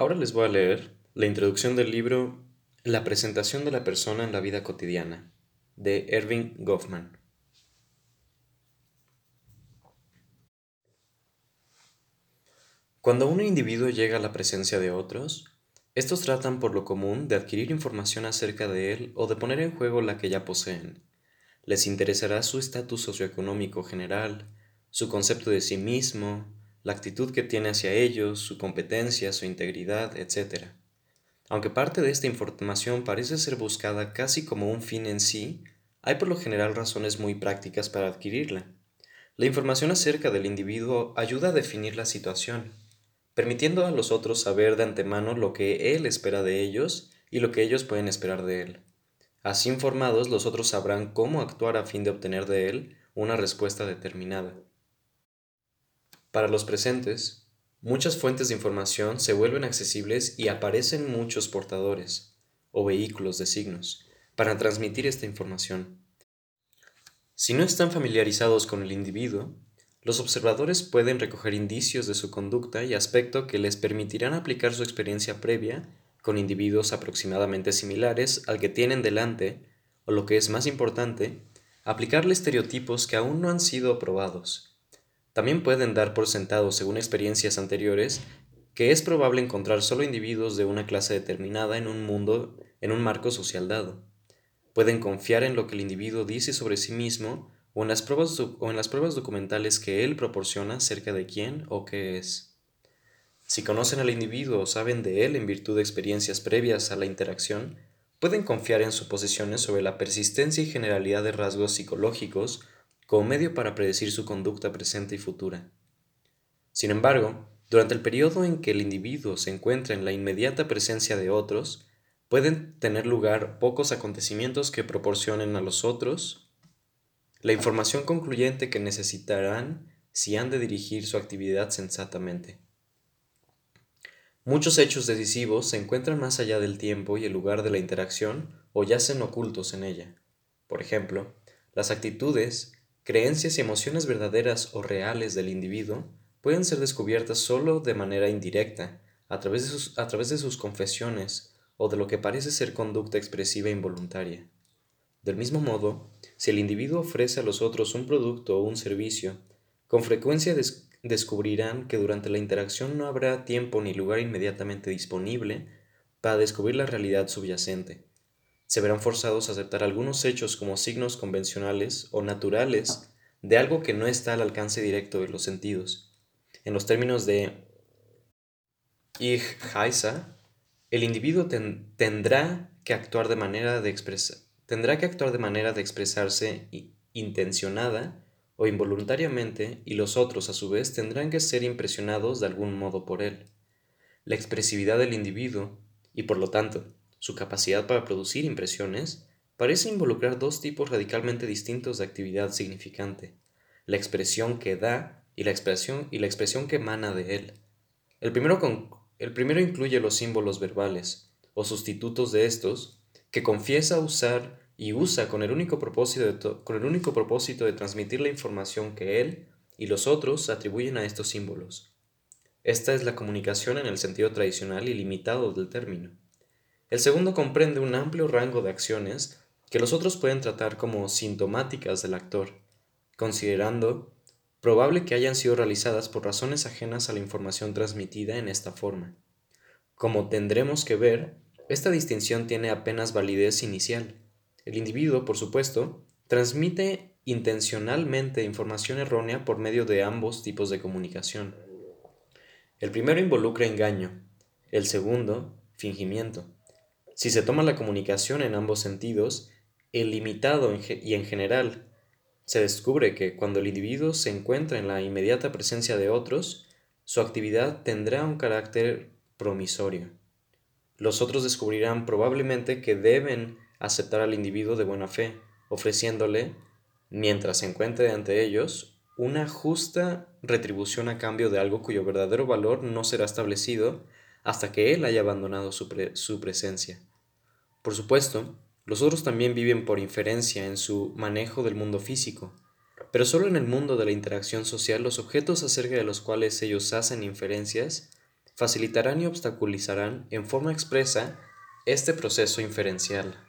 Ahora les voy a leer la introducción del libro La presentación de la persona en la vida cotidiana, de Erving Goffman. Cuando un individuo llega a la presencia de otros, estos tratan por lo común de adquirir información acerca de él o de poner en juego la que ya poseen. Les interesará su estatus socioeconómico general, su concepto de sí mismo, la actitud que tiene hacia ellos, su competencia, su integridad, etc. Aunque parte de esta información parece ser buscada casi como un fin en sí, hay por lo general razones muy prácticas para adquirirla. La información acerca del individuo ayuda a definir la situación, permitiendo a los otros saber de antemano lo que él espera de ellos y lo que ellos pueden esperar de él. Así informados, los otros sabrán cómo actuar a fin de obtener de él una respuesta determinada. Para los presentes, muchas fuentes de información se vuelven accesibles y aparecen muchos portadores, o vehículos de signos, para transmitir esta información. Si no están familiarizados con el individuo, los observadores pueden recoger indicios de su conducta y aspecto que les permitirán aplicar su experiencia previa con individuos aproximadamente similares al que tienen delante, o lo que es más importante, aplicarle estereotipos que aún no han sido probados también pueden dar por sentado, según experiencias anteriores, que es probable encontrar solo individuos de una clase determinada en un mundo, en un marco social dado. Pueden confiar en lo que el individuo dice sobre sí mismo o en las pruebas, o en las pruebas documentales que él proporciona acerca de quién o qué es. Si conocen al individuo o saben de él en virtud de experiencias previas a la interacción, pueden confiar en suposiciones sobre la persistencia y generalidad de rasgos psicológicos como medio para predecir su conducta presente y futura. Sin embargo, durante el periodo en que el individuo se encuentra en la inmediata presencia de otros, pueden tener lugar pocos acontecimientos que proporcionen a los otros la información concluyente que necesitarán si han de dirigir su actividad sensatamente. Muchos hechos decisivos se encuentran más allá del tiempo y el lugar de la interacción o yacen ocultos en ella. Por ejemplo, las actitudes creencias y emociones verdaderas o reales del individuo pueden ser descubiertas solo de manera indirecta, a través de sus, a través de sus confesiones o de lo que parece ser conducta expresiva e involuntaria. Del mismo modo, si el individuo ofrece a los otros un producto o un servicio, con frecuencia descubrirán que durante la interacción no habrá tiempo ni lugar inmediatamente disponible para descubrir la realidad subyacente se verán forzados a aceptar algunos hechos como signos convencionales o naturales de algo que no está al alcance directo de los sentidos. En los términos de Ich Heisa, el individuo tendrá que actuar de manera de tendrá que actuar de manera de expresarse intencionada o involuntariamente y los otros a su vez tendrán que ser impresionados de algún modo por él. La expresividad del individuo y por lo tanto su capacidad para producir impresiones, parece involucrar dos tipos radicalmente distintos de actividad significante, la expresión que da y la expresión, y la expresión que emana de él. El primero, el primero incluye los símbolos verbales, o sustitutos de estos, que confiesa usar y usa con el único propósito de, con el único propósito de transmitir la información que él y los otros atribuyen a estos símbolos. Esta es la comunicación en el sentido tradicional y limitado del término. El segundo comprende un amplio rango de acciones que los otros pueden tratar como sintomáticas del actor, considerando probable que hayan sido realizadas por razones ajenas a la información transmitida en esta forma. Como tendremos que ver, esta distinción tiene apenas validez inicial. El individuo, por supuesto, transmite intencionalmente información errónea por medio de ambos tipos de comunicación. El primero involucra engaño, el segundo, fingimiento. Si se toma la comunicación en ambos sentidos, el limitado y en general, se descubre que cuando el individuo se encuentra en la inmediata presencia de otros, su actividad tendrá un carácter promisorio. Los otros descubrirán probablemente que deben aceptar al individuo de buena fe, ofreciéndole, mientras se encuentre ante ellos, una justa retribución a cambio de algo cuyo verdadero valor no será establecido hasta que él haya abandonado su, su presencia. Por supuesto, los otros también viven por inferencia en su manejo del mundo físico, pero solo en el mundo de la interacción social los objetos acerca de los cuales ellos hacen inferencias facilitarán y obstaculizarán en forma expresa este proceso inferencial.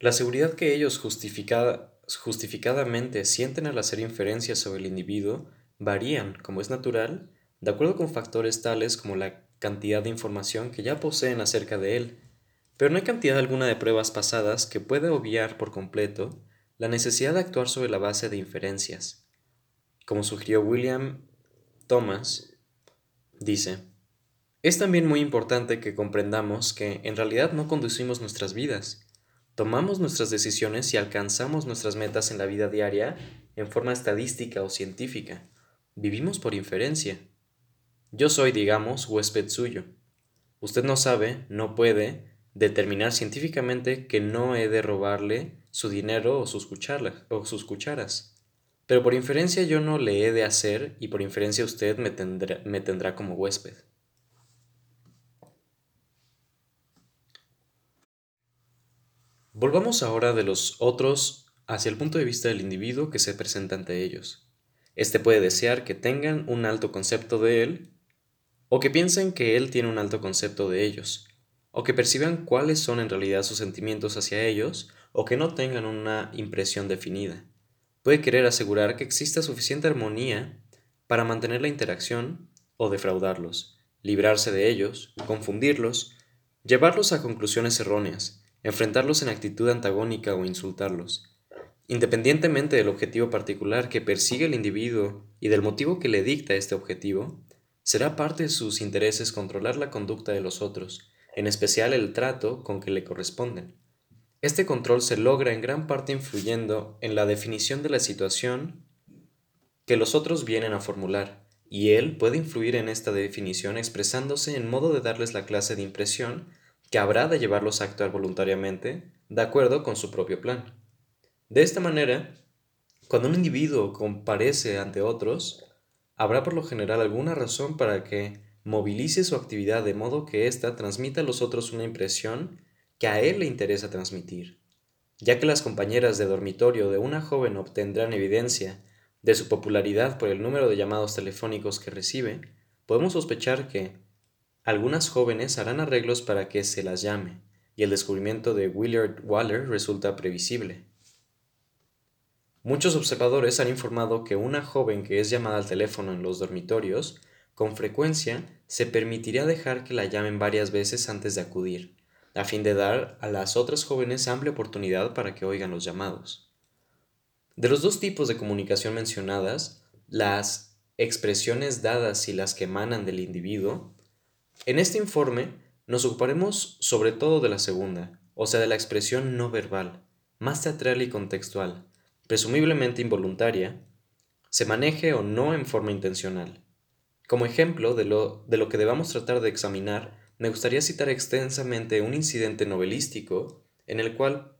La seguridad que ellos justificadamente sienten al hacer inferencias sobre el individuo varían, como es natural, de acuerdo con factores tales como la cantidad de información que ya poseen acerca de él, pero no hay cantidad alguna de pruebas pasadas que pueda obviar por completo la necesidad de actuar sobre la base de inferencias. Como sugirió William Thomas, dice, es también muy importante que comprendamos que en realidad no conducimos nuestras vidas, Tomamos nuestras decisiones y alcanzamos nuestras metas en la vida diaria en forma estadística o científica. Vivimos por inferencia. Yo soy, digamos, huésped suyo. Usted no sabe, no puede, determinar científicamente que no he de robarle su dinero o sus, cucharas, o sus cucharas. Pero por inferencia yo no le he de hacer y por inferencia usted me tendrá, me tendrá como huésped. Volvamos ahora de los otros hacia el punto de vista del individuo que se presenta ante ellos. Este puede desear que tengan un alto concepto de él, o que piensen que él tiene un alto concepto de ellos, o que perciban cuáles son en realidad sus sentimientos hacia ellos, o que no tengan una impresión definida. Puede querer asegurar que exista suficiente armonía para mantener la interacción o defraudarlos, librarse de ellos, confundirlos, llevarlos a conclusiones erróneas, enfrentarlos en actitud antagónica o insultarlos. Independientemente del objetivo particular que persigue el individuo y del motivo que le dicta este objetivo, será parte de sus intereses controlar la conducta de los otros, en especial el trato con que le corresponden. Este control se logra en gran parte influyendo en la definición de la situación que los otros vienen a formular, y él puede influir en esta definición expresándose en modo de darles la clase de impresión que habrá de llevarlos a actuar voluntariamente de acuerdo con su propio plan. De esta manera, cuando un individuo comparece ante otros, habrá por lo general alguna razón para que movilice su actividad de modo que ésta transmita a los otros una impresión que a él le interesa transmitir. Ya que las compañeras de dormitorio de una joven obtendrán evidencia de su popularidad por el número de llamados telefónicos que recibe, podemos sospechar que, algunas jóvenes harán arreglos para que se las llame, y el descubrimiento de Willard Waller resulta previsible. Muchos observadores han informado que una joven que es llamada al teléfono en los dormitorios, con frecuencia se permitirá dejar que la llamen varias veces antes de acudir, a fin de dar a las otras jóvenes amplia oportunidad para que oigan los llamados. De los dos tipos de comunicación mencionadas, las expresiones dadas y las que emanan del individuo, en este informe nos ocuparemos sobre todo de la segunda, o sea, de la expresión no verbal, más teatral y contextual, presumiblemente involuntaria, se maneje o no en forma intencional. Como ejemplo de lo, de lo que debamos tratar de examinar, me gustaría citar extensamente un incidente novelístico en el cual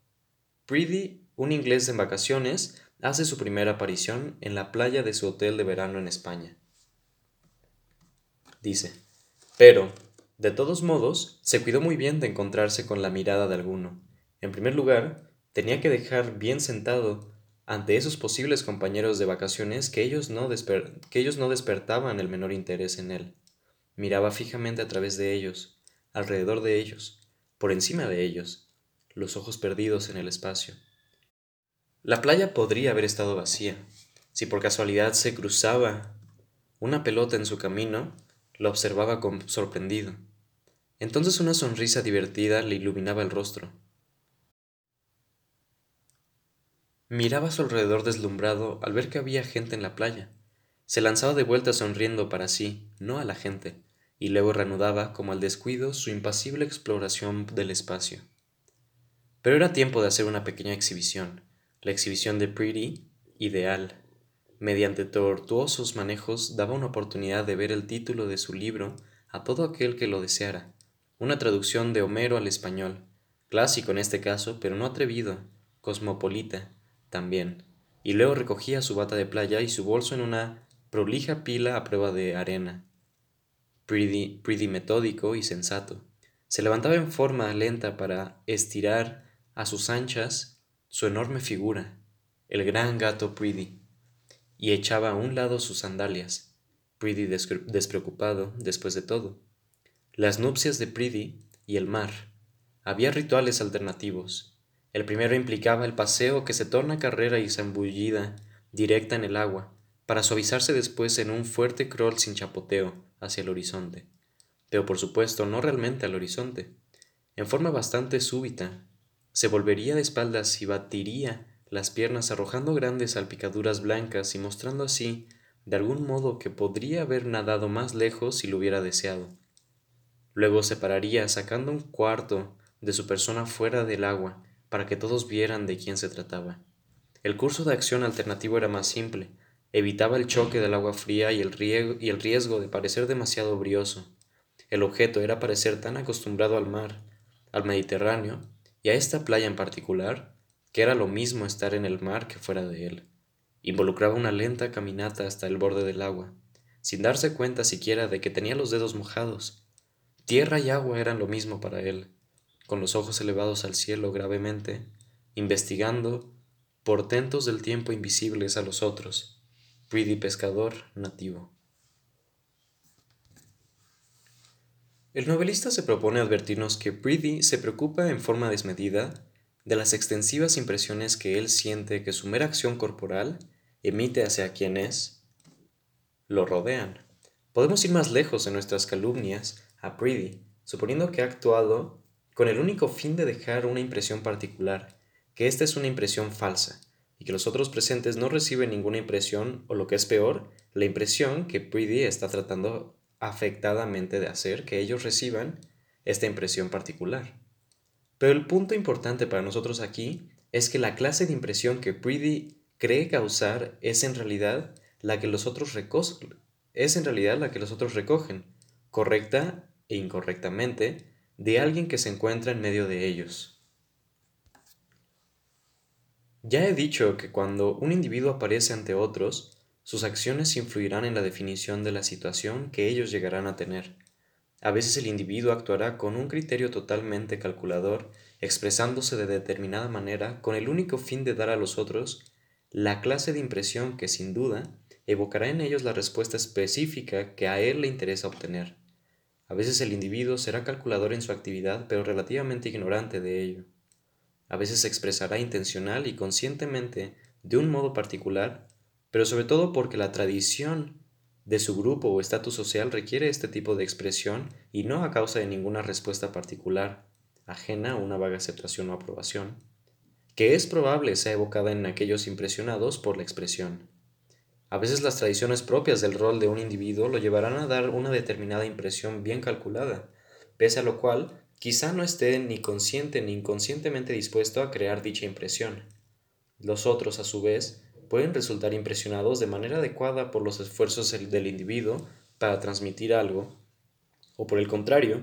Preedy, un inglés en vacaciones, hace su primera aparición en la playa de su hotel de verano en España. Dice, pero, de todos modos, se cuidó muy bien de encontrarse con la mirada de alguno. En primer lugar, tenía que dejar bien sentado ante esos posibles compañeros de vacaciones que ellos no, que ellos no despertaban el menor interés en él. Miraba fijamente a través de ellos, alrededor de ellos, por encima de ellos, los ojos perdidos en el espacio. La playa podría haber estado vacía. Si por casualidad se cruzaba una pelota en su camino, lo observaba sorprendido. Entonces una sonrisa divertida le iluminaba el rostro. Miraba a su alrededor deslumbrado al ver que había gente en la playa. Se lanzaba de vuelta sonriendo para sí, no a la gente, y luego reanudaba, como al descuido, su impasible exploración del espacio. Pero era tiempo de hacer una pequeña exhibición, la exhibición de Pretty, ideal, mediante tortuosos manejos daba una oportunidad de ver el título de su libro a todo aquel que lo deseara, una traducción de Homero al español, clásico en este caso, pero no atrevido, cosmopolita también, y luego recogía su bata de playa y su bolso en una prolija pila a prueba de arena. Pretty, pretty metódico y sensato. Se levantaba en forma lenta para estirar a sus anchas su enorme figura, el gran gato Pretty y echaba a un lado sus sandalias. Pridi despreocupado después de todo. Las nupcias de Pridi y el mar. Había rituales alternativos. El primero implicaba el paseo que se torna carrera y zambullida directa en el agua, para suavizarse después en un fuerte crawl sin chapoteo hacia el horizonte. Pero por supuesto no realmente al horizonte. En forma bastante súbita, se volvería de espaldas y batiría las piernas arrojando grandes salpicaduras blancas y mostrando así, de algún modo, que podría haber nadado más lejos si lo hubiera deseado. Luego se pararía sacando un cuarto de su persona fuera del agua para que todos vieran de quién se trataba. El curso de acción alternativo era más simple, evitaba el choque del agua fría y el, y el riesgo de parecer demasiado brioso. El objeto era parecer tan acostumbrado al mar, al Mediterráneo, y a esta playa en particular, que era lo mismo estar en el mar que fuera de él. Involucraba una lenta caminata hasta el borde del agua, sin darse cuenta siquiera de que tenía los dedos mojados. Tierra y agua eran lo mismo para él, con los ojos elevados al cielo gravemente, investigando portentos del tiempo invisibles a los otros. Pretty pescador nativo. El novelista se propone advertirnos que Pretty se preocupa en forma desmedida de las extensivas impresiones que él siente que su mera acción corporal emite hacia quienes lo rodean. Podemos ir más lejos en nuestras calumnias a Pretty, suponiendo que ha actuado con el único fin de dejar una impresión particular, que esta es una impresión falsa, y que los otros presentes no reciben ninguna impresión, o lo que es peor, la impresión que Pretty está tratando afectadamente de hacer que ellos reciban esta impresión particular. Pero el punto importante para nosotros aquí es que la clase de impresión que Pretty cree causar es en realidad la que los otros es en realidad la que los otros recogen, correcta e incorrectamente, de alguien que se encuentra en medio de ellos. Ya he dicho que cuando un individuo aparece ante otros, sus acciones influirán en la definición de la situación que ellos llegarán a tener. A veces el individuo actuará con un criterio totalmente calculador, expresándose de determinada manera con el único fin de dar a los otros la clase de impresión que sin duda evocará en ellos la respuesta específica que a él le interesa obtener. A veces el individuo será calculador en su actividad, pero relativamente ignorante de ello. A veces se expresará intencional y conscientemente de un modo particular, pero sobre todo porque la tradición de su grupo o estatus social requiere este tipo de expresión y no a causa de ninguna respuesta particular, ajena a una vaga aceptación o aprobación, que es probable sea evocada en aquellos impresionados por la expresión. A veces las tradiciones propias del rol de un individuo lo llevarán a dar una determinada impresión bien calculada, pese a lo cual quizá no esté ni consciente ni inconscientemente dispuesto a crear dicha impresión. Los otros, a su vez, pueden resultar impresionados de manera adecuada por los esfuerzos del individuo para transmitir algo, o por el contrario,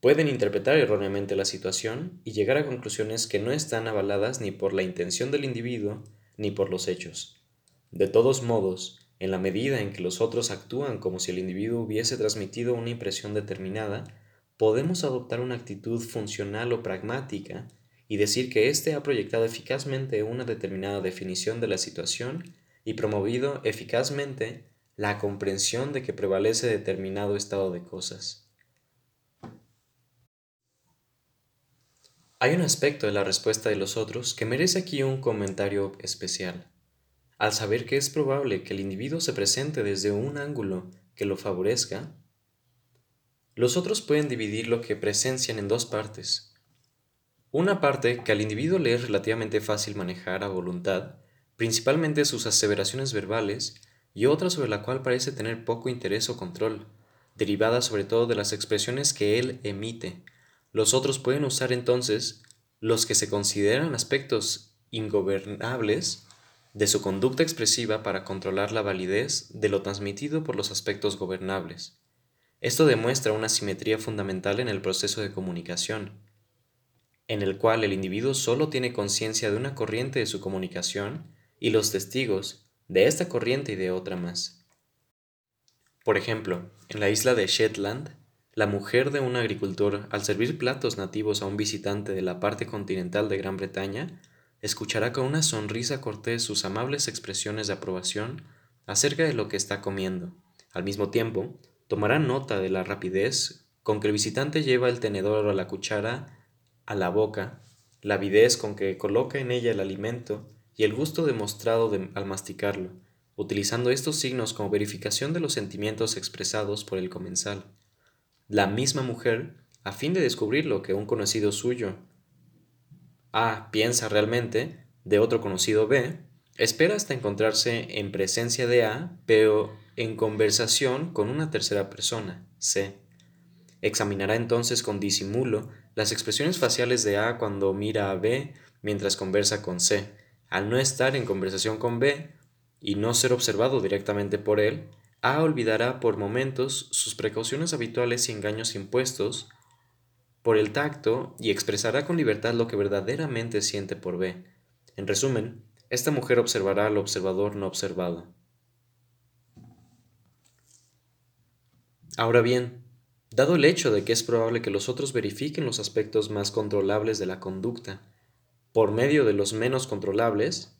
pueden interpretar erróneamente la situación y llegar a conclusiones que no están avaladas ni por la intención del individuo ni por los hechos. De todos modos, en la medida en que los otros actúan como si el individuo hubiese transmitido una impresión determinada, podemos adoptar una actitud funcional o pragmática y decir que éste ha proyectado eficazmente una determinada definición de la situación y promovido eficazmente la comprensión de que prevalece determinado estado de cosas. Hay un aspecto de la respuesta de los otros que merece aquí un comentario especial. Al saber que es probable que el individuo se presente desde un ángulo que lo favorezca, los otros pueden dividir lo que presencian en dos partes, una parte que al individuo le es relativamente fácil manejar a voluntad, principalmente sus aseveraciones verbales, y otra sobre la cual parece tener poco interés o control, derivada sobre todo de las expresiones que él emite. Los otros pueden usar entonces los que se consideran aspectos ingobernables de su conducta expresiva para controlar la validez de lo transmitido por los aspectos gobernables. Esto demuestra una simetría fundamental en el proceso de comunicación en el cual el individuo solo tiene conciencia de una corriente de su comunicación y los testigos de esta corriente y de otra más. Por ejemplo, en la isla de Shetland, la mujer de un agricultor, al servir platos nativos a un visitante de la parte continental de Gran Bretaña, escuchará con una sonrisa cortés sus amables expresiones de aprobación acerca de lo que está comiendo, Al mismo tiempo, tomará nota de la rapidez con que el visitante lleva el tenedor o la cuchara a la boca, la avidez con que coloca en ella el alimento y el gusto demostrado al masticarlo, utilizando estos signos como verificación de los sentimientos expresados por el comensal. La misma mujer, a fin de descubrir lo que un conocido suyo A piensa realmente de otro conocido B, espera hasta encontrarse en presencia de A, pero en conversación con una tercera persona, C. Examinará entonces con disimulo las expresiones faciales de A cuando mira a B mientras conversa con C. Al no estar en conversación con B y no ser observado directamente por él, A olvidará por momentos sus precauciones habituales y engaños impuestos por el tacto y expresará con libertad lo que verdaderamente siente por B. En resumen, esta mujer observará al observador no observado. Ahora bien, dado el hecho de que es probable que los otros verifiquen los aspectos más controlables de la conducta por medio de los menos controlables,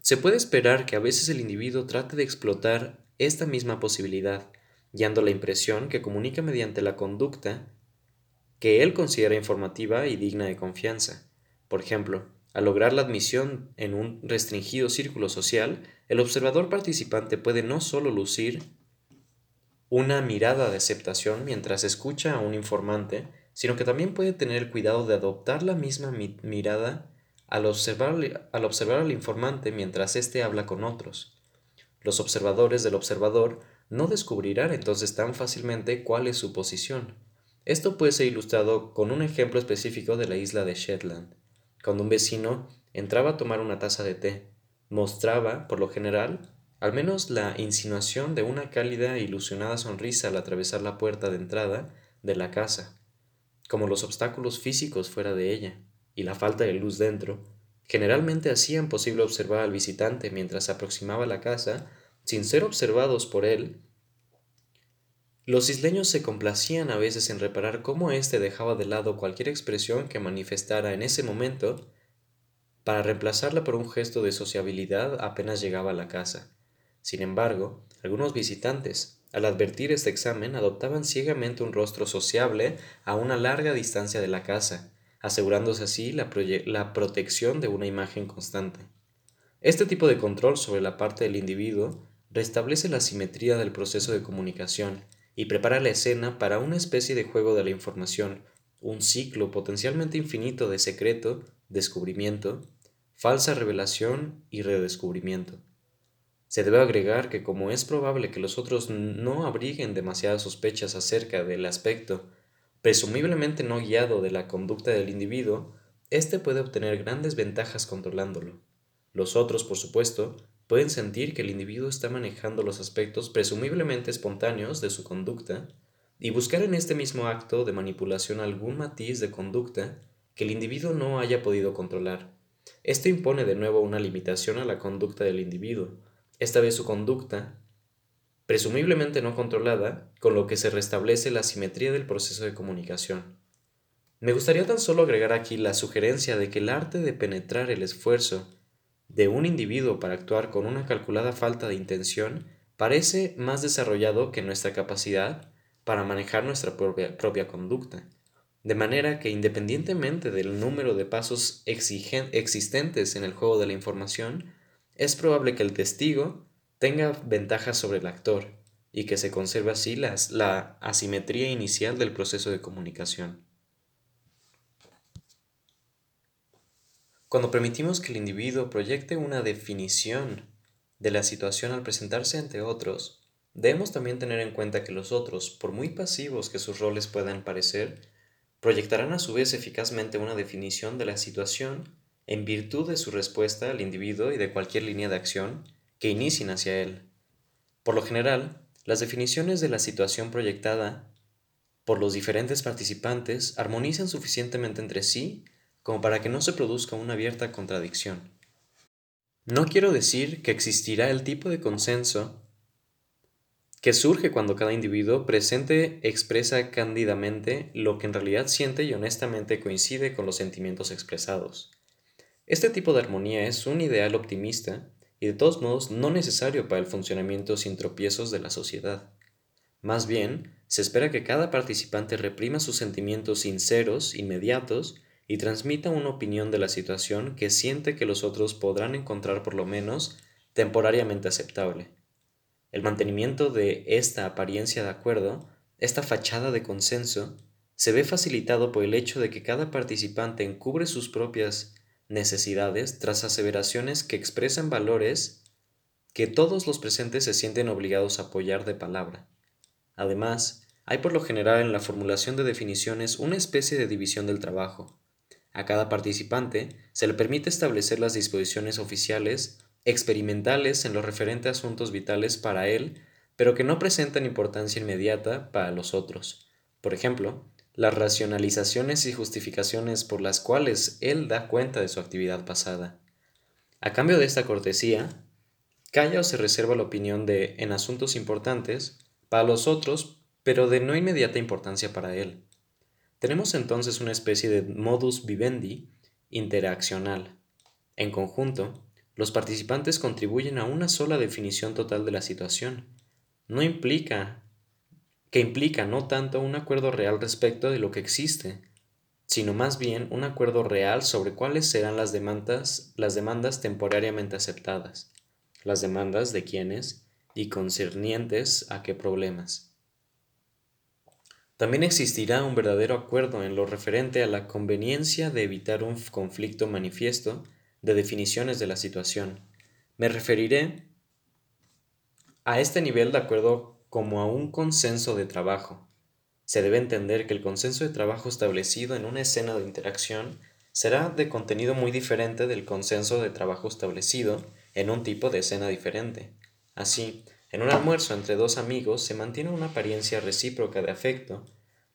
se puede esperar que a veces el individuo trate de explotar esta misma posibilidad, guiando la impresión que comunica mediante la conducta que él considera informativa y digna de confianza. Por ejemplo, al lograr la admisión en un restringido círculo social, el observador participante puede no solo lucir una mirada de aceptación mientras escucha a un informante, sino que también puede tener cuidado de adoptar la misma mirada al observar, al observar al informante mientras éste habla con otros. Los observadores del observador no descubrirán entonces tan fácilmente cuál es su posición. Esto puede ser ilustrado con un ejemplo específico de la isla de Shetland. Cuando un vecino entraba a tomar una taza de té, mostraba, por lo general, al menos la insinuación de una cálida e ilusionada sonrisa al atravesar la puerta de entrada de la casa, como los obstáculos físicos fuera de ella y la falta de luz dentro, generalmente hacían posible observar al visitante mientras se aproximaba a la casa sin ser observados por él. Los isleños se complacían a veces en reparar cómo éste dejaba de lado cualquier expresión que manifestara en ese momento para reemplazarla por un gesto de sociabilidad apenas llegaba a la casa. Sin embargo, algunos visitantes, al advertir este examen, adoptaban ciegamente un rostro sociable a una larga distancia de la casa, asegurándose así la, la, protección de una imagen constante. Este tipo de control sobre la parte del individuo restablece la simetría del proceso de comunicación y prepara la escena para una especie de juego de la información, un ciclo potencialmente infinito de secreto, descubrimiento, falsa revelación y redescubrimiento. Se debe agregar que como es probable que los otros no abriguen demasiadas sospechas acerca del aspecto, presumiblemente no guiado de la conducta del individuo, éste puede obtener grandes ventajas controlándolo. Los otros, por supuesto, pueden sentir que el individuo está manejando los aspectos presumiblemente espontáneos de su conducta y buscar en este mismo acto de manipulación algún matiz de conducta que el individuo no haya podido controlar. Esto impone de nuevo una limitación a la conducta del individuo, esta vez su conducta, presumiblemente no controlada, con lo que se restablece la simetría del proceso de comunicación. Me gustaría tan solo agregar aquí la sugerencia de que el arte de penetrar el esfuerzo de un individuo para actuar con una calculada falta de intención parece más desarrollado que nuestra capacidad para manejar nuestra propia, conducta. De manera que independientemente del número de pasos existentes en el juego de la información, es probable que el testigo tenga ventajas sobre el actor y que se conserve así la asimetría inicial del proceso de comunicación. Cuando permitimos que el individuo proyecte una definición de la situación al presentarse ante otros, debemos también tener en cuenta que los otros, por muy pasivos que sus roles puedan parecer, proyectarán a su vez eficazmente una definición de la situación en virtud de su respuesta al individuo y de cualquier línea de acción que inicien hacia él. Por lo general, las definiciones de la situación proyectada por los diferentes participantes armonizan suficientemente entre sí como para que no se produzca una abierta contradicción. No quiero decir que existirá el tipo de consenso que surge cuando cada individuo presente expresa cándidamente lo que en realidad siente y honestamente coincide con los sentimientos expresados. Este tipo de armonía es un ideal optimista y de todos modos no necesario para el funcionamiento sin tropiezos de la sociedad. Más bien, se espera que cada participante reprima sus sentimientos sinceros, inmediatos, y transmita una opinión de la situación que siente que los otros podrán encontrar por lo menos temporariamente aceptable. El mantenimiento de esta apariencia de acuerdo, esta fachada de consenso, se ve facilitado por el hecho de que cada participante encubre sus propias necesidades tras aseveraciones que expresan valores que todos los presentes se sienten obligados a apoyar de palabra. Además, hay por lo general en la formulación de definiciones una especie de división del trabajo. A cada participante se le permite establecer las disposiciones oficiales experimentales en lo referente a asuntos vitales para él, pero que no presentan importancia inmediata para los otros. Por ejemplo, las racionalizaciones y justificaciones por las cuales él da cuenta de su actividad pasada. A cambio de esta cortesía, calla o se reserva la opinión de, en asuntos importantes, para los otros, pero de no inmediata importancia para él. Tenemos entonces una especie de modus vivendi interaccional. En conjunto, los participantes contribuyen a una sola definición total de la situación. No implica que implica no tanto un acuerdo real respecto de lo que existe, sino más bien un acuerdo real sobre cuáles serán las demandas, las demandas temporariamente aceptadas, las demandas de quiénes y concernientes a qué problemas. También existirá un verdadero acuerdo en lo referente a la conveniencia de evitar un conflicto manifiesto de definiciones de la situación. Me referiré a este nivel de acuerdo como a un consenso de trabajo. Se debe entender que el consenso de trabajo establecido en una escena de interacción será de contenido muy diferente del consenso de trabajo establecido en un tipo de escena diferente. Así, en un almuerzo entre dos amigos se mantiene una apariencia recíproca de afecto,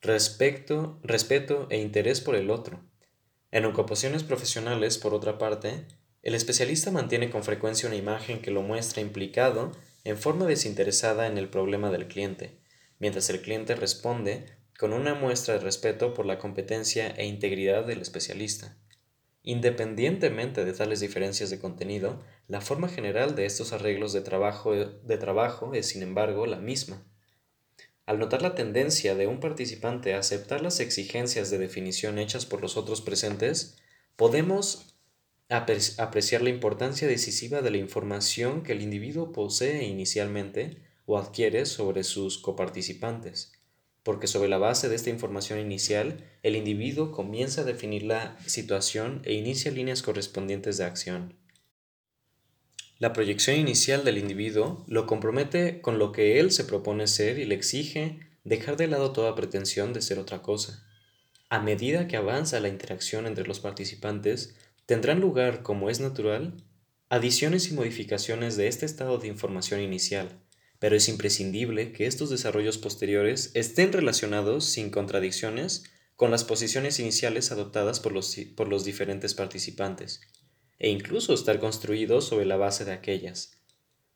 respeto, respeto e interés por el otro, en ocupaciones profesionales, por otra parte, el especialista mantiene con frecuencia una imagen que lo muestra implicado en forma desinteresada en el problema del cliente, mientras el cliente responde con una muestra de respeto por la competencia e integridad del especialista. Independientemente de tales diferencias de contenido, la forma general de estos arreglos de trabajo, de trabajo es, sin embargo, la misma. Al notar la tendencia de un participante a aceptar las exigencias de definición hechas por los otros presentes, podemos apreciar la importancia decisiva de la información que el individuo posee inicialmente o adquiere sobre sus coparticipantes, porque sobre la base de esta información inicial, el individuo comienza a definir la situación e inicia líneas correspondientes de acción. La proyección inicial del individuo lo compromete con lo que él se propone ser y le exige dejar de lado toda pretensión de ser otra cosa. A medida que avanza la interacción entre los participantes, tendrán lugar, como es natural, adiciones y modificaciones de este estado de información inicial, pero es imprescindible que estos desarrollos posteriores estén relacionados sin contradicciones con las posiciones iniciales adoptadas por los, por los diferentes participantes e incluso estar construido sobre la base de aquellas.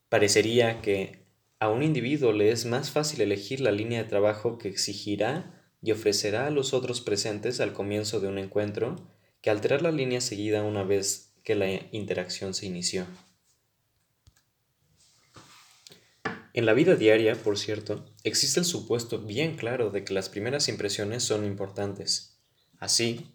Parecería que a un individuo le es más fácil elegir la línea de trabajo que exigirá y ofrecerá a los otros presentes al comienzo de un encuentro que alterar la línea seguida una vez que la interacción se inició. En la vida diaria, por cierto, existe el supuesto bien claro de que las primeras impresiones son importantes. Así,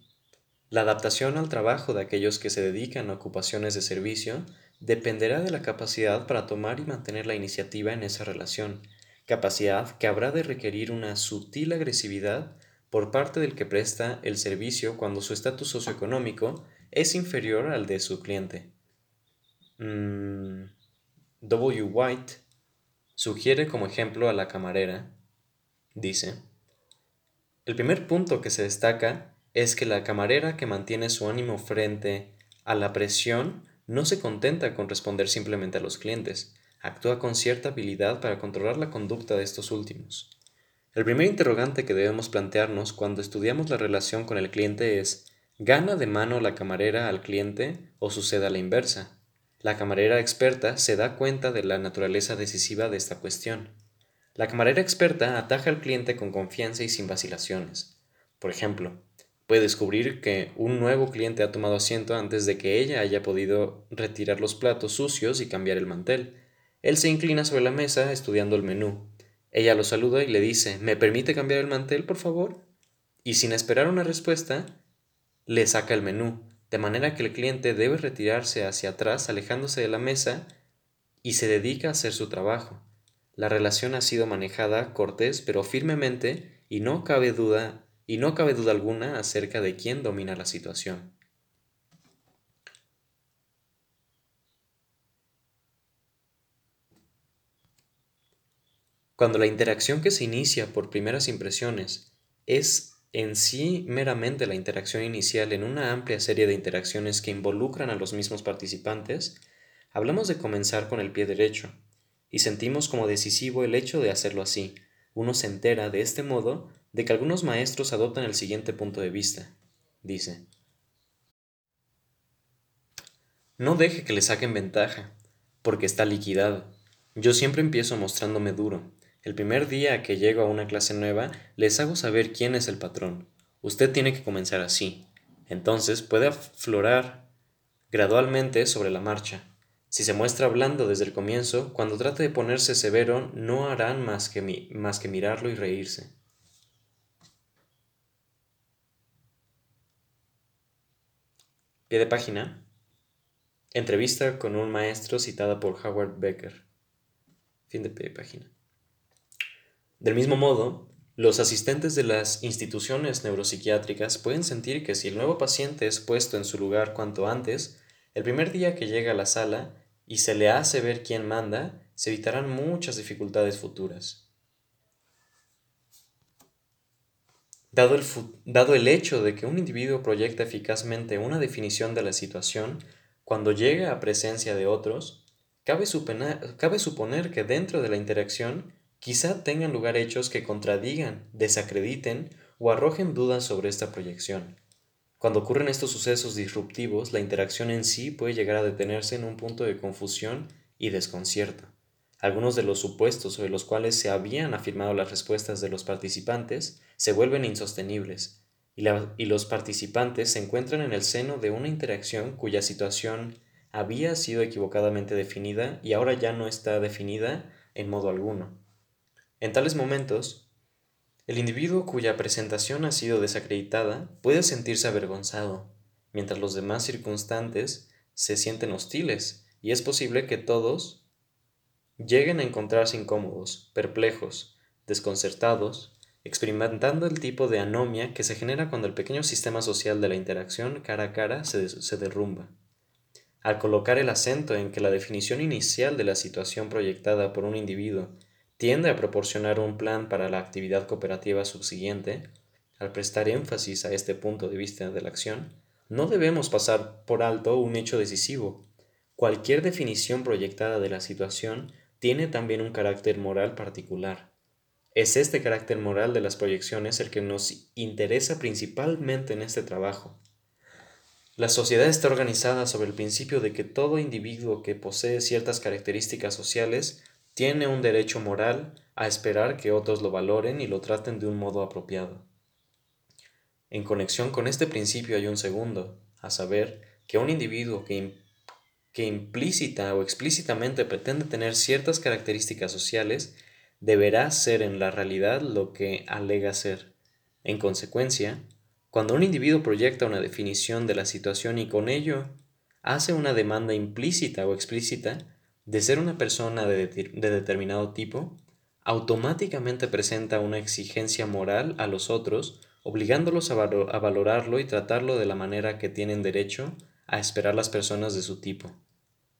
la adaptación al trabajo de aquellos que se dedican a ocupaciones de servicio dependerá de la capacidad para tomar y mantener la iniciativa en esa relación, capacidad que habrá de requerir una sutil agresividad por parte del que presta el servicio cuando su estatus socioeconómico es inferior al de su cliente. Mm, w. White sugiere como ejemplo a la camarera. Dice, el primer punto que se destaca es que la camarera que mantiene su ánimo frente a la presión no se contenta con responder simplemente a los clientes, actúa con cierta habilidad para controlar la conducta de estos últimos. El primer interrogante que debemos plantearnos cuando estudiamos la relación con el cliente es, ¿gana de mano la camarera al cliente o sucede a la inversa? La camarera experta se da cuenta de la naturaleza decisiva de esta cuestión. La camarera experta ataja al cliente con confianza y sin vacilaciones. Por ejemplo, puede descubrir que un nuevo cliente ha tomado asiento antes de que ella haya podido retirar los platos sucios y cambiar el mantel. Él se inclina sobre la mesa estudiando el menú, Ella lo saluda y le dice, ¿me permite cambiar el mantel, por favor? Y sin esperar una respuesta, le saca el menú, de manera que el cliente debe retirarse hacia atrás, alejándose de la mesa, y se dedica a hacer su trabajo. La relación ha sido manejada cortés pero firmemente y no cabe duda y no cabe duda alguna acerca de quién domina la situación. Cuando la interacción que se inicia por primeras impresiones es en sí meramente la interacción inicial en una amplia serie de interacciones que involucran a los mismos participantes, hablamos de comenzar con el pie derecho, y sentimos como decisivo el hecho de hacerlo así. Uno se entera de este modo de que algunos maestros adoptan el siguiente punto de vista. Dice, no deje que le saquen ventaja, porque está liquidado. Yo siempre empiezo mostrándome duro, el primer día que llego a una clase nueva, les hago saber quién es el patrón. Usted tiene que comenzar así. Entonces puede aflorar gradualmente sobre la marcha. Si se muestra blando desde el comienzo, cuando trate de ponerse severo, no harán más que, mirarlo y reírse. Pie de página. Entrevista con un maestro citada por Howard Becker. Fin de pie de página. Del mismo modo, los asistentes de las instituciones neuropsiquiátricas pueden sentir que si el nuevo paciente es puesto en su lugar cuanto antes, el primer día que llega a la sala y se le hace ver quién manda, se evitarán muchas dificultades futuras. Dado el, dado el, hecho de que un individuo proyecta eficazmente una definición de la situación, cuando llega a presencia de otros, cabe cabe suponer que dentro de la interacción Quizá tengan lugar hechos que contradigan, desacrediten o arrojen dudas sobre esta proyección. Cuando ocurren estos sucesos disruptivos, la interacción en sí puede llegar a detenerse en un punto de confusión y desconcierto. Algunos de los supuestos sobre los cuales se habían afirmado las respuestas de los participantes se vuelven insostenibles, y, y los participantes se encuentran en el seno de una interacción cuya situación había sido equivocadamente definida y ahora ya no está definida en modo alguno. En tales momentos, el individuo cuya presentación ha sido desacreditada puede sentirse avergonzado, mientras los demás circunstantes se sienten hostiles, y es posible que todos lleguen a encontrarse incómodos, perplejos, desconcertados, experimentando el tipo de anomia que se genera cuando el pequeño sistema social de la interacción cara a cara se, se derrumba. Al colocar el acento en que la definición inicial de la situación proyectada por un individuo tiende a proporcionar un plan para la actividad cooperativa subsiguiente, al prestar énfasis a este punto de vista de la acción, no debemos pasar por alto un hecho decisivo. Cualquier definición proyectada de la situación tiene también un carácter moral particular. Es este carácter moral de las proyecciones el que nos interesa principalmente en este trabajo. La sociedad está organizada sobre el principio de que todo individuo que posee ciertas características sociales tiene un derecho moral a esperar que otros lo valoren y lo traten de un modo apropiado. En conexión con este principio hay un segundo, a saber, que un individuo que, que implícita o explícitamente pretende tener ciertas características sociales deberá ser en la realidad lo que alega ser. En consecuencia, cuando un individuo proyecta una definición de la situación y con ello hace una demanda implícita o explícita, de ser una persona de, determinado tipo, automáticamente presenta una exigencia moral a los otros, obligándolos a, a valorarlo y tratarlo de la manera que tienen derecho a esperar las personas de su tipo.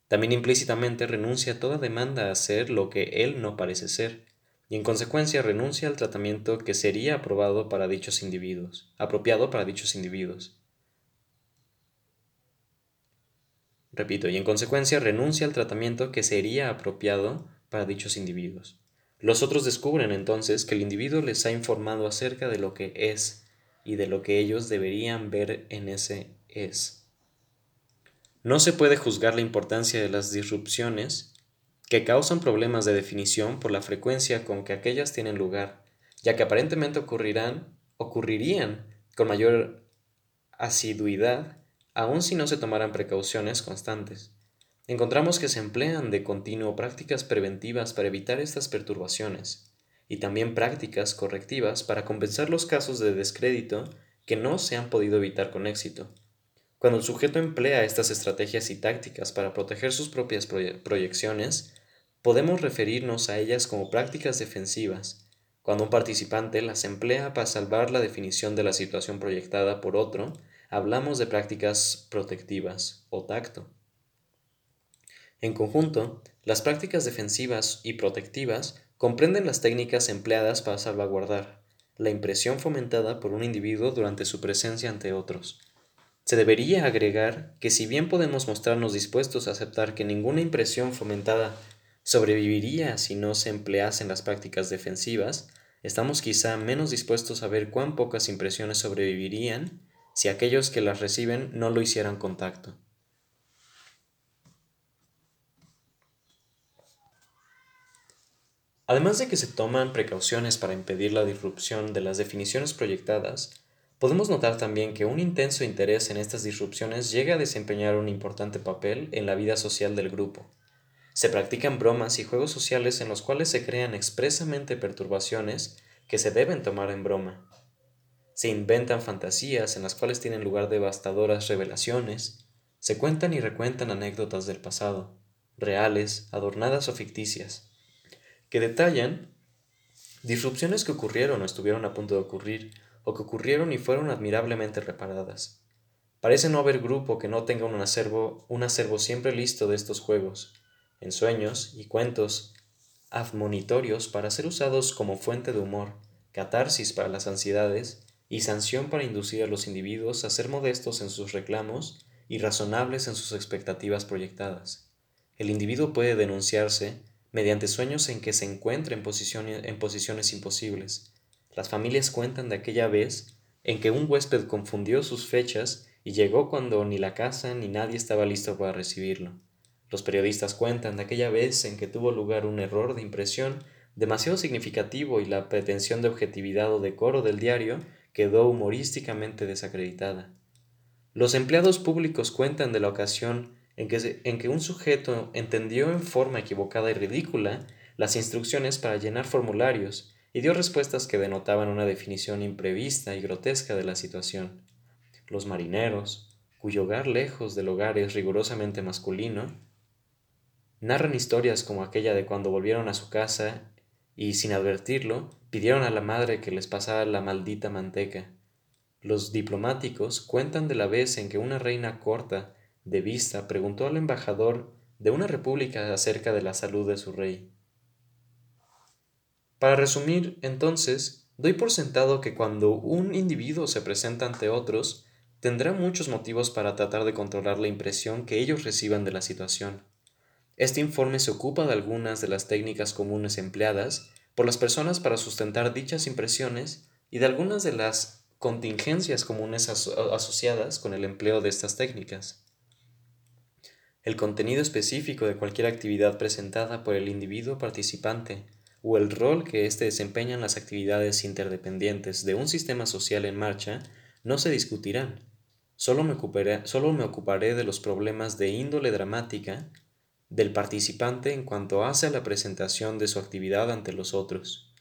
También implícitamente renuncia a toda demanda a ser lo que él no parece ser, y en consecuencia renuncia al tratamiento que sería aprobado para dichos individuos, apropiado para dichos individuos. Repito, y en consecuencia renuncia al tratamiento que sería apropiado para dichos individuos. Los otros descubren entonces que el individuo les ha informado acerca de lo que es y de lo que ellos deberían ver en ese es. No se puede juzgar la importancia de las disrupciones que causan problemas de definición por la frecuencia con que aquellas tienen lugar, ya que aparentemente ocurrirán, ocurrirían con mayor asiduidad aun si no se tomaran precauciones constantes. Encontramos que se emplean de continuo prácticas preventivas para evitar estas perturbaciones, y también prácticas correctivas para compensar los casos de descrédito que no se han podido evitar con éxito. Cuando el sujeto emplea estas estrategias y tácticas para proteger sus propias proyecciones, podemos referirnos a ellas como prácticas defensivas, cuando un participante las emplea para salvar la definición de la situación proyectada por otro, hablamos de prácticas protectivas o tacto. En conjunto, las prácticas defensivas y protectivas comprenden las técnicas empleadas para salvaguardar la impresión fomentada por un individuo durante su presencia ante otros. Se debería agregar que si bien podemos mostrarnos dispuestos a aceptar que ninguna impresión fomentada sobreviviría si no se empleasen las prácticas defensivas, estamos quizá menos dispuestos a ver cuán pocas impresiones sobrevivirían si aquellos que las reciben no lo hicieran contacto. Además de que se toman precauciones para impedir la disrupción de las definiciones proyectadas, podemos notar también que un intenso interés en estas disrupciones llega a desempeñar un importante papel en la vida social del grupo. Se practican bromas y juegos sociales en los cuales se crean expresamente perturbaciones que se deben tomar en broma. Se inventan fantasías en las cuales tienen lugar devastadoras revelaciones, se cuentan y recuentan anécdotas del pasado, reales, adornadas o ficticias, que detallan disrupciones que ocurrieron o estuvieron a punto de ocurrir, o que ocurrieron y fueron admirablemente reparadas. Parece no haber grupo que no tenga un acervo, un acervo siempre listo de estos juegos, en sueños y cuentos admonitorios para ser usados como fuente de humor, catarsis para las ansiedades y sanción para inducir a los individuos a ser modestos en sus reclamos y razonables en sus expectativas proyectadas. El individuo puede denunciarse mediante sueños en que se encuentra en posiciones, en posiciones imposibles. Las familias cuentan de aquella vez en que un huésped confundió sus fechas y llegó cuando ni la casa ni nadie estaba listo para recibirlo. Los periodistas cuentan de aquella vez en que tuvo lugar un error de impresión demasiado significativo y la pretensión de objetividad o decoro del diario quedó humorísticamente desacreditada. Los empleados públicos cuentan de la ocasión en que, en que un sujeto entendió en forma equivocada y ridícula las instrucciones para llenar formularios y dio respuestas que denotaban una definición imprevista y grotesca de la situación. Los marineros, cuyo hogar lejos del hogar es rigurosamente masculino, narran historias como aquella de cuando volvieron a su casa y, sin advertirlo, pidieron a la madre que les pasara la maldita manteca. Los diplomáticos cuentan de la vez en que una reina corta de vista preguntó al embajador de una república acerca de la salud de su rey. Para resumir, entonces, doy por sentado que cuando un individuo se presenta ante otros, tendrá muchos motivos para tratar de controlar la impresión que ellos reciban de la situación. Este informe se ocupa de algunas de las técnicas comunes empleadas por las personas para sustentar dichas impresiones y de algunas de las contingencias comunes asociadas con el empleo de estas técnicas. El contenido específico de cualquier actividad presentada por el individuo participante o el rol que éste desempeña en las actividades interdependientes de un sistema social en marcha no se discutirán. Solo me, ocuparé, solo me ocuparé de los problemas de índole dramática del participante en cuanto hace la presentación de su actividad ante los otros.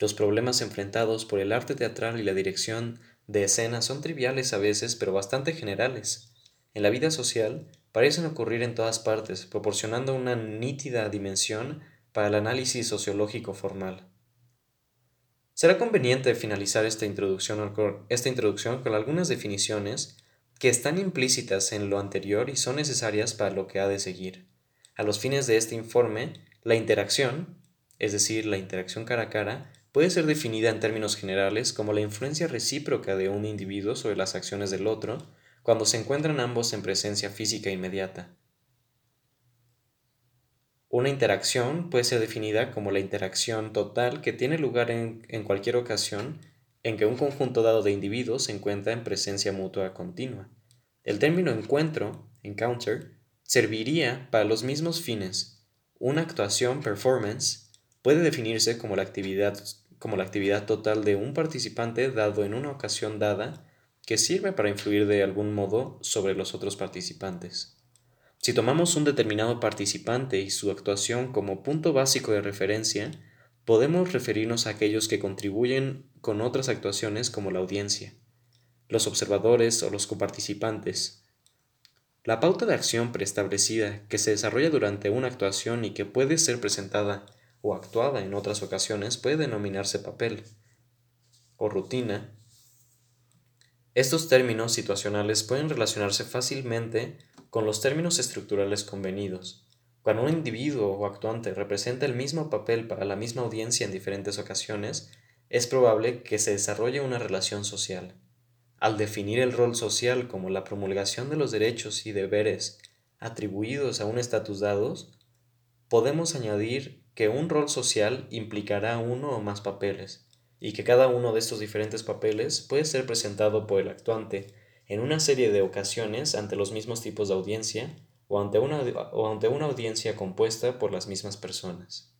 Los problemas enfrentados por el arte teatral y la dirección de escena son triviales a veces, pero bastante generales. En la vida social parecen ocurrir en todas partes, proporcionando una nítida dimensión para el análisis sociológico formal. Será conveniente finalizar esta introducción, esta introducción con algunas definiciones que están implícitas en lo anterior y son necesarias para lo que ha de seguir. A los fines de este informe, la interacción, es decir, la interacción cara a cara, puede ser definida en términos generales como la influencia recíproca de un individuo sobre las acciones del otro cuando se encuentran ambos en presencia física inmediata. Una interacción puede ser definida como la interacción total que tiene lugar en, en, cualquier ocasión en que un conjunto dado de individuos se encuentra en presencia mutua continua. El término encuentro, encounter, serviría para los mismos fines. Una actuación performance puede definirse como la actividad, como la actividad total de un participante dado en una ocasión dada que sirve para influir de algún modo sobre los otros participantes. Si tomamos un determinado participante y su actuación como punto básico de referencia, podemos referirnos a aquellos que contribuyen con otras actuaciones como la audiencia, los observadores o los coparticipantes. La pauta de acción preestablecida que se desarrolla durante una actuación y que puede ser presentada o actuada en otras ocasiones puede denominarse papel o rutina. Estos términos situacionales pueden relacionarse fácilmente con los términos estructurales convenidos. Cuando un individuo o actuante representa el mismo papel para la misma audiencia en diferentes ocasiones, es probable que se desarrolle una relación social. Al definir el rol social como la promulgación de los derechos y deberes atribuidos a un estatus dados, podemos añadir que un rol social implicará uno o más papeles, y que cada uno de estos diferentes papeles puede ser presentado por el actuante en una serie de ocasiones ante los mismos tipos de audiencia o ante una, o ante una audiencia compuesta por las mismas personas.